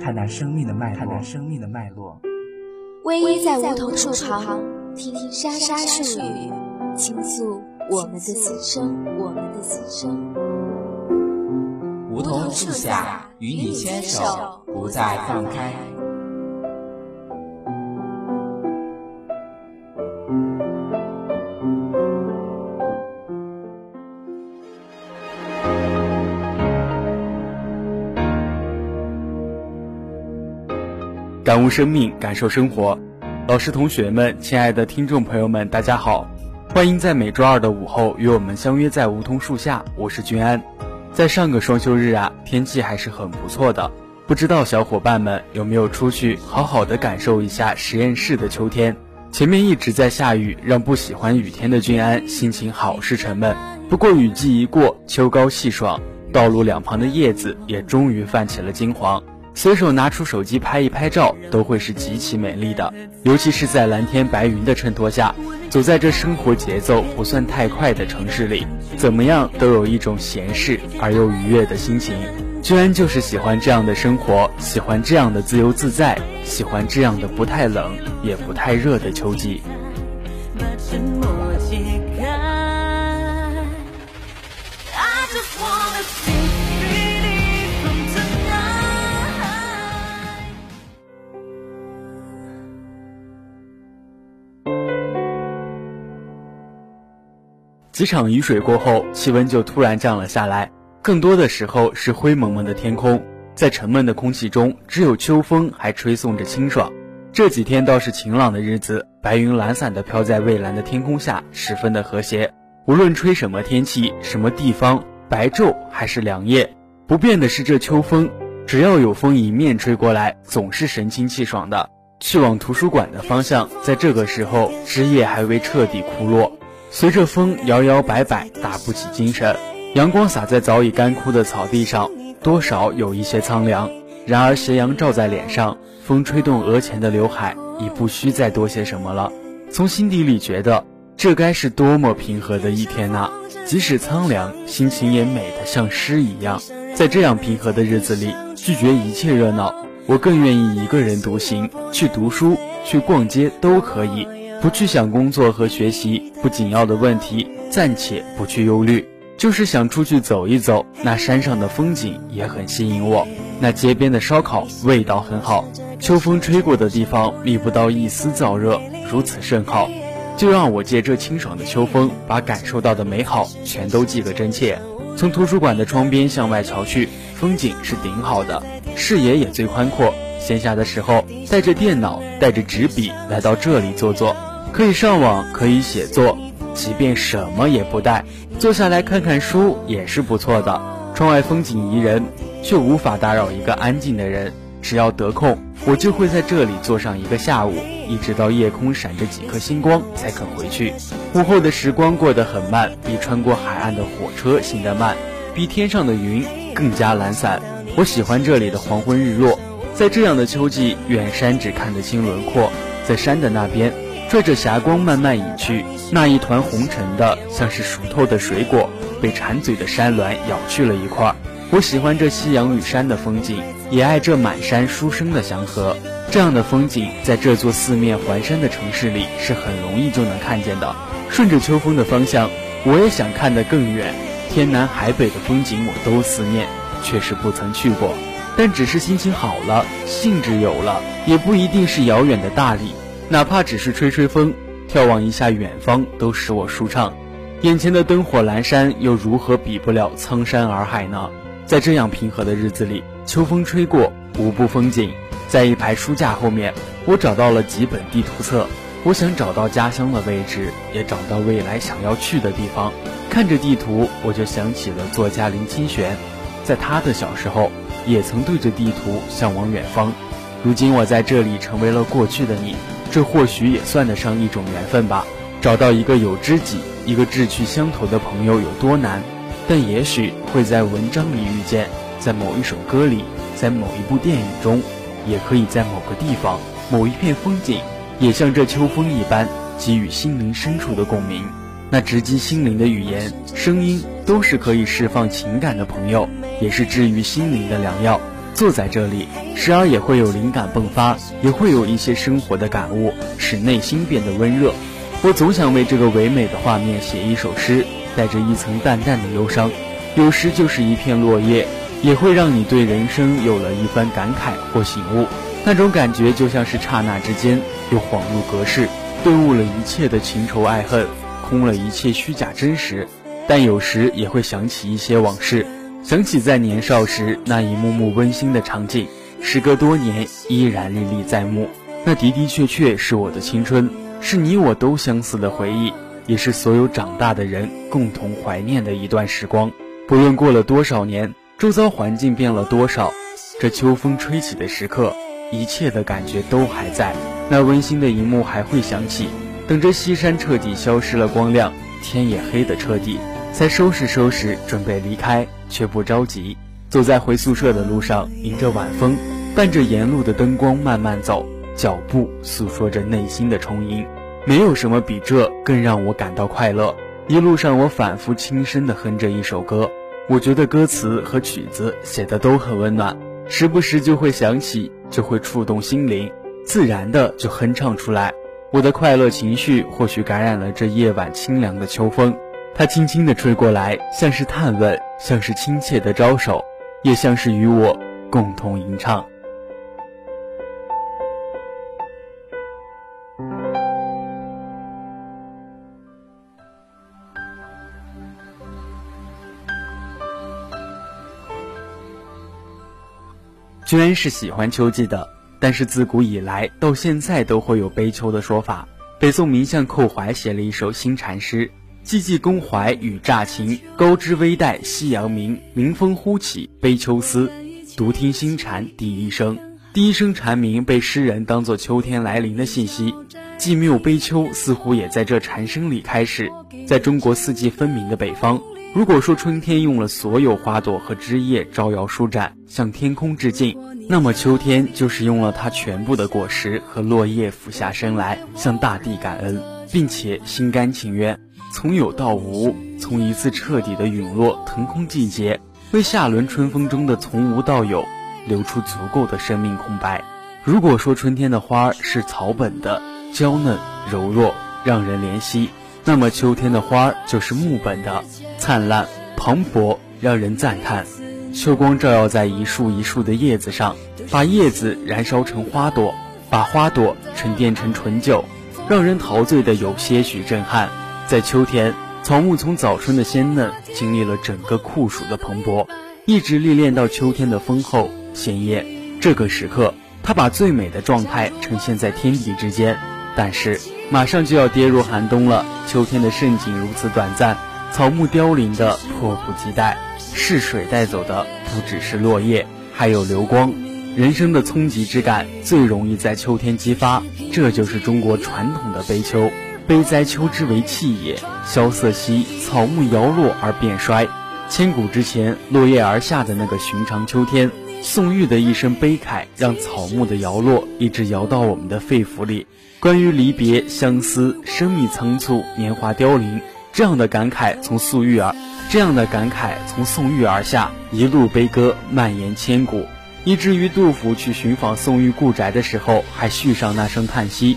看那生命的脉络，看那生命的脉络。偎依在梧桐树旁，听听沙沙树语，倾诉我们的心声，我们的心声。梧桐树下，与你牵手，不再放开。感悟生命，感受生活。老师、同学们，亲爱的听众朋友们，大家好！欢迎在每周二的午后与我们相约在梧桐树下。我是君安。在上个双休日啊，天气还是很不错的。不知道小伙伴们有没有出去好好的感受一下实验室的秋天？前面一直在下雨，让不喜欢雨天的君安心情好是沉闷。不过雨季一过，秋高气爽，道路两旁的叶子也终于泛起了金黄。随手拿出手机拍一拍照，都会是极其美丽的。尤其是在蓝天白云的衬托下，走在这生活节奏不算太快的城市里，怎么样都有一种闲适而又愉悦的心情。居然就是喜欢这样的生活，喜欢这样的自由自在，喜欢这样的不太冷也不太热的秋季。几场雨水过后，气温就突然降了下来，更多的时候是灰蒙蒙的天空，在沉闷的空气中，只有秋风还吹送着清爽。这几天倒是晴朗的日子，白云懒散地飘在蔚蓝的天空下，十分的和谐。无论吹什么天气，什么地方，白昼还是凉夜，不变的是这秋风，只要有风迎面吹过来，总是神清气爽的。去往图书馆的方向，在这个时候，枝叶还未彻底枯落。随着风摇摇摆摆，打不起精神。阳光洒在早已干枯的草地上，多少有一些苍凉。然而斜阳照在脸上，风吹动额前的刘海，已不需再多些什么了。从心底里觉得，这该是多么平和的一天呐！即使苍凉，心情也美得像诗一样。在这样平和的日子里，拒绝一切热闹，我更愿意一个人独行，去读书，去逛街都可以。不去想工作和学习不紧要的问题，暂且不去忧虑，就是想出去走一走。那山上的风景也很吸引我，那街边的烧烤味道很好，秋风吹过的地方觅不到一丝燥热，如此甚好。就让我借这清爽的秋风，把感受到的美好全都记个真切。从图书馆的窗边向外瞧去，风景是顶好的，视野也最宽阔。闲暇的时候，带着电脑，带着纸笔来到这里坐坐。可以上网，可以写作，即便什么也不带，坐下来看看书也是不错的。窗外风景宜人，却无法打扰一个安静的人。只要得空，我就会在这里坐上一个下午，一直到夜空闪着几颗星光才肯回去。午后的时光过得很慢，比穿过海岸的火车行得慢，比天上的云更加懒散。我喜欢这里的黄昏日落，在这样的秋季，远山只看得清轮廓，在山的那边。拽着霞光慢慢隐去，那一团红尘的，像是熟透的水果，被馋嘴的山峦咬去了一块。我喜欢这夕阳与山的风景，也爱这满山书生的祥和。这样的风景，在这座四面环山的城市里是很容易就能看见的。顺着秋风的方向，我也想看得更远。天南海北的风景我都思念，却是不曾去过。但只是心情好了，兴致有了，也不一定是遥远的大理。哪怕只是吹吹风，眺望一下远方，都使我舒畅。眼前的灯火阑珊，又如何比不了苍山洱海呢？在这样平和的日子里，秋风吹过，无不风景。在一排书架后面，我找到了几本地图册。我想找到家乡的位置，也找到未来想要去的地方。看着地图，我就想起了作家林清玄，在他的小时候，也曾对着地图向往远方。如今我在这里成为了过去的你，这或许也算得上一种缘分吧。找到一个有知己、一个志趣相投的朋友有多难？但也许会在文章里遇见，在某一首歌里，在某一部电影中，也可以在某个地方、某一片风景，也像这秋风一般，给予心灵深处的共鸣。那直击心灵的语言、声音，都是可以释放情感的朋友，也是治愈心灵的良药。坐在这里，时而也会有灵感迸发，也会有一些生活的感悟，使内心变得温热。我总想为这个唯美的画面写一首诗，带着一层淡淡的忧伤。有时就是一片落叶，也会让你对人生有了一番感慨或醒悟。那种感觉就像是刹那之间又恍如隔世，顿悟了一切的情仇爱恨。空了一切虚假真实，但有时也会想起一些往事，想起在年少时那一幕幕温馨的场景，时隔多年依然历历在目。那的的确确是我的青春，是你我都相似的回忆，也是所有长大的人共同怀念的一段时光。不论过了多少年，周遭环境变了多少，这秋风吹起的时刻，一切的感觉都还在，那温馨的一幕还会响起。等着西山彻底消失了光亮，天也黑得彻底，才收拾收拾准备离开，却不着急。走在回宿舍的路上，迎着晚风，伴着沿路的灯光慢慢走，脚步诉说着内心的充盈。没有什么比这更让我感到快乐。一路上我反复轻声地哼着一首歌，我觉得歌词和曲子写的都很温暖，时不时就会想起，就会触动心灵，自然的就哼唱出来。我的快乐情绪或许感染了这夜晚清凉的秋风，它轻轻地吹过来，像是探问，像是亲切的招手，也像是与我共同吟唱。居然是喜欢秋季的。但是自古以来到现在都会有悲秋的说法。北宋名相寇怀写了一首新禅诗：“寂寂宫怀雨乍晴，高枝微带夕阳明。明风忽起悲秋思，独听新蝉第一声。”第一声蝉鸣被诗人当作秋天来临的信息，寂谬悲秋似乎也在这蝉声里开始。在中国四季分明的北方，如果说春天用了所有花朵和枝叶招摇舒展，向天空致敬。那么秋天就是用了它全部的果实和落叶俯下身来向大地感恩，并且心甘情愿，从有到无，从一次彻底的陨落腾空季节，为下轮春风中的从无到有留出足够的生命空白。如果说春天的花儿是草本的，娇嫩柔弱，让人怜惜，那么秋天的花儿就是木本的，灿烂磅礴，让人赞叹。秋光照耀在一树一树的叶子上，把叶子燃烧成花朵，把花朵沉淀成醇酒，让人陶醉的有些许震撼。在秋天，草木从早春的鲜嫩，经历了整个酷暑的蓬勃，一直历练到秋天的丰厚鲜艳。这个时刻，它把最美的状态呈现在天地之间。但是，马上就要跌入寒冬了。秋天的盛景如此短暂，草木凋零的迫不及待。逝水带走的不只是落叶，还有流光。人生的冲击之感最容易在秋天激发，这就是中国传统的悲秋。悲哉秋之为气也，萧瑟兮草木摇落而变衰。千古之前，落叶而下的那个寻常秋天，宋玉的一声悲慨，让草木的摇落一直摇到我们的肺腑里。关于离别、相思、生命仓促、年华凋零，这样的感慨从素玉而。这样的感慨从宋玉而下，一路悲歌蔓延千古，以至于杜甫去寻访宋玉故宅的时候，还续上那声叹息：“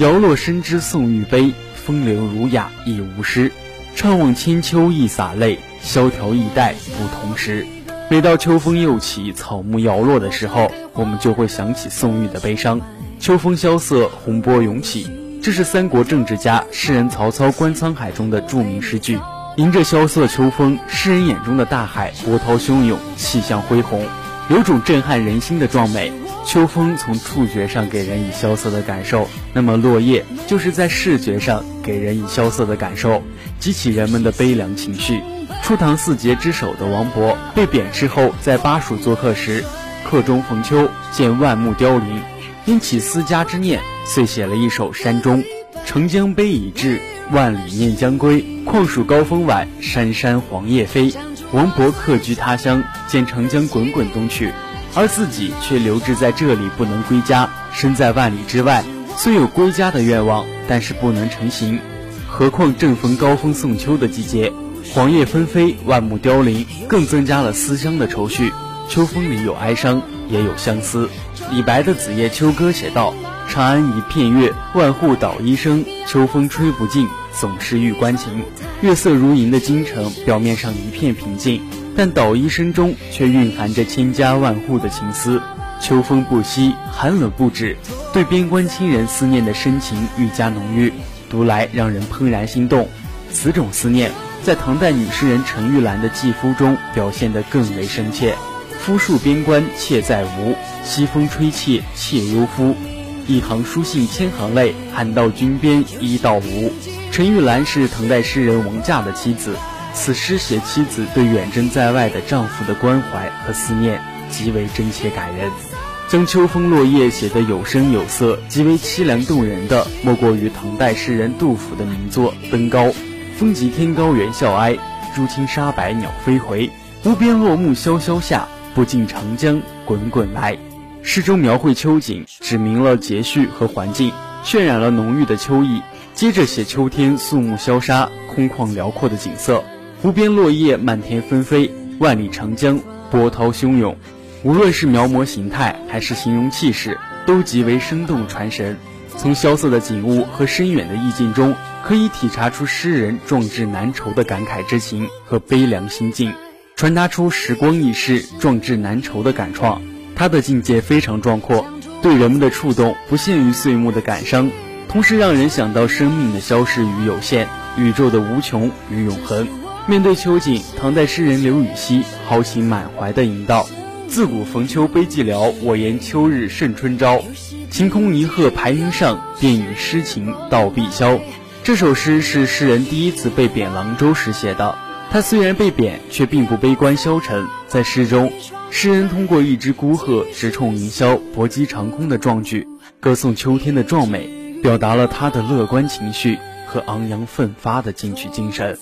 摇落深知宋玉悲，风流儒雅亦无诗。怅望千秋亦洒泪，萧条易代不同时。”每到秋风又起，草木摇落的时候，我们就会想起宋玉的悲伤。秋风萧瑟，洪波涌起，这是三国政治家、诗人曹操《观沧海》中的著名诗句。迎着萧瑟秋风，诗人眼中的大海波涛汹涌，气象恢宏，有种震撼人心的壮美。秋风从触觉上给人以萧瑟的感受，那么落叶就是在视觉上给人以萧瑟的感受，激起人们的悲凉情绪。初唐四杰之首的王勃被贬斥后，在巴蜀做客时，客中逢秋，见万木凋零，因起思家之念，遂写了一首山中：“澄江悲已至，万里念将归。况属高风晚，山山黄叶飞。”王勃客居他乡，见长江滚滚东去，而自己却留滞在这里不能归家，身在万里之外。虽有归家的愿望，但是不能成行。何况正逢高峰送秋的季节，黄叶纷飞，万木凋零，更增加了思乡的愁绪。秋风里有哀伤，也有相思。李白的《子夜秋歌》写道：“长安一片月，万户捣衣声。秋风吹不尽，总是玉关情。”月色如银的京城，表面上一片平静，但捣衣声中却蕴含着千家万户的情思。秋风不息，寒冷不止，对边关亲人思念的深情愈加浓郁，读来让人怦然心动。此种思念，在唐代女诗人陈玉兰的《寄夫》中表现得更为深切。夫戍边关妾在吴，西风吹妾妾忧夫。一行书信千行泪，喊到君边一到无。陈玉兰是唐代诗人王驾的妻子，此诗写妻子对远征在外的丈夫的关怀和思念，极为真切感人。将秋风落叶写得有声有色，极为凄凉动人的，莫过于唐代诗人杜甫的名作《登高》：“风急天高猿啸哀，朱青沙白鸟飞回。无边落木萧萧下，不尽长江滚滚来。”诗中描绘秋景，指明了节序和环境，渲染了浓郁的秋意。接着写秋天肃穆萧杀、空旷辽阔的景色，湖边落叶漫天纷飞，万里长江波涛汹涌。无论是描摹形态，还是形容气势，都极为生动传神。从萧瑟的景物和深远的意境中，可以体察出诗人壮志难酬的感慨之情和悲凉心境，传达出时光易逝、壮志难酬的感创。他的境界非常壮阔，对人们的触动不限于岁暮的感伤，同时让人想到生命的消逝与有限，宇宙的无穷与永恒。面对秋景，唐代诗人刘禹锡豪情满怀地吟道。自古逢秋悲寂寥，我言秋日胜春朝。晴空一鹤排云上，便与诗情到碧霄。这首诗是诗人第一次被贬郎州时写的。他虽然被贬，却并不悲观消沉。在诗中，诗人通过一只孤鹤直冲云霄、搏击长空的壮举，歌颂秋天的壮美，表达了他的乐观情绪和昂扬奋发的进取精神。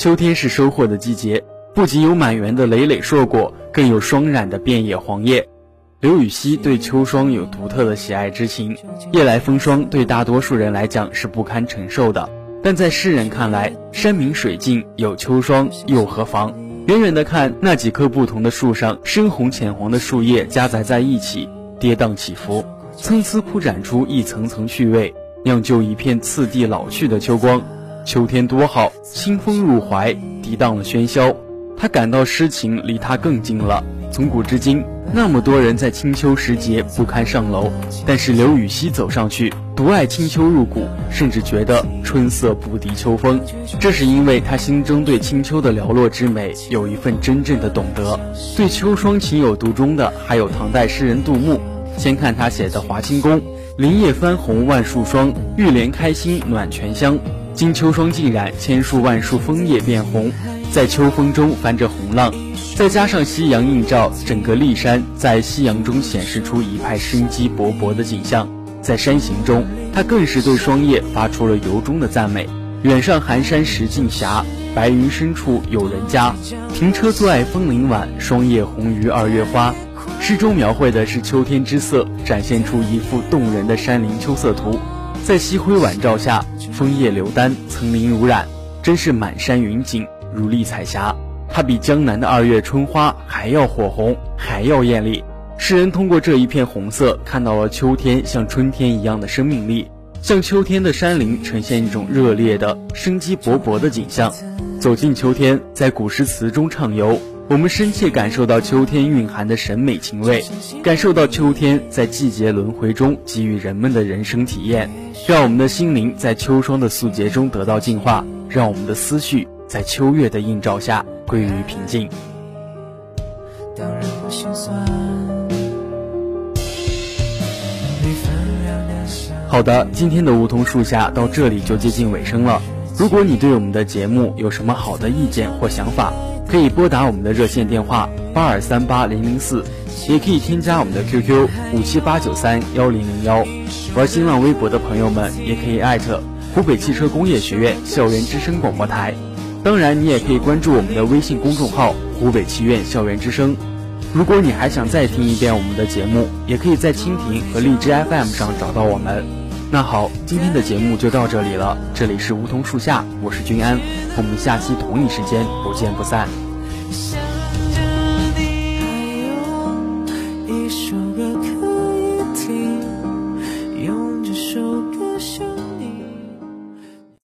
秋天是收获的季节，不仅有满园的累累硕果，更有霜染的遍野黄叶。刘禹锡对秋霜有独特的喜爱之情。夜来风霜对大多数人来讲是不堪承受的，但在诗人看来，山明水净有秋霜又何妨？远远的看，那几棵不同的树上，深红浅黄的树叶夹杂在一起，跌宕起伏，参差铺展出一层层趣味，酿就一片次第老去的秋光。秋天多好，清风入怀，涤荡了喧嚣。他感到诗情离他更近了。从古至今，那么多人在清秋时节不堪上楼，但是刘禹锡走上去，独爱清秋入骨，甚至觉得春色不敌秋风。这是因为他心中对清秋的寥落之美有一份真正的懂得。对秋霜情有独钟的，还有唐代诗人杜牧。先看他写的《华清宫》：“林叶翻红万树霜，玉莲开心暖泉香。”经秋霜浸染，千树万树枫叶变红，在秋风中翻着红浪，再加上夕阳映照，整个骊山在夕阳中显示出一派生机勃勃的景象。在山行中，他更是对霜叶发出了由衷的赞美。远上寒山石径斜，白云深处有人家。停车坐爱枫林晚，霜叶红于二月花。诗中描绘的是秋天之色，展现出一幅动人的山林秋色图。在夕辉晚照下，枫叶流丹，层林如染，真是满山云锦，如丽彩霞。它比江南的二月春花还要火红，还要艳丽。诗人通过这一片红色，看到了秋天像春天一样的生命力，向秋天的山林呈现一种热烈的、生机勃勃的景象。走进秋天，在古诗词中畅游。我们深切感受到秋天蕴含的审美情味，感受到秋天在季节轮回中给予人们的人生体验，让我们的心灵在秋霜的素洁中得到净化，让我们的思绪在秋月的映照下归于平静。好的，今天的梧桐树下到这里就接近尾声了。如果你对我们的节目有什么好的意见或想法，可以拨打我们的热线电话八二三八零零四，也可以添加我们的 QQ 五七八九三幺零零幺。玩新浪微博的朋友们也可以艾特湖北汽车工业学院校园之声广播台。当然，你也可以关注我们的微信公众号湖北汽院校园之声。如果你还想再听一遍我们的节目，也可以在蜻蜓和荔枝 FM 上找到我们。那好，今天的节目就到这里了。这里是梧桐树下，我是君安，我们下期同一时间不见不散。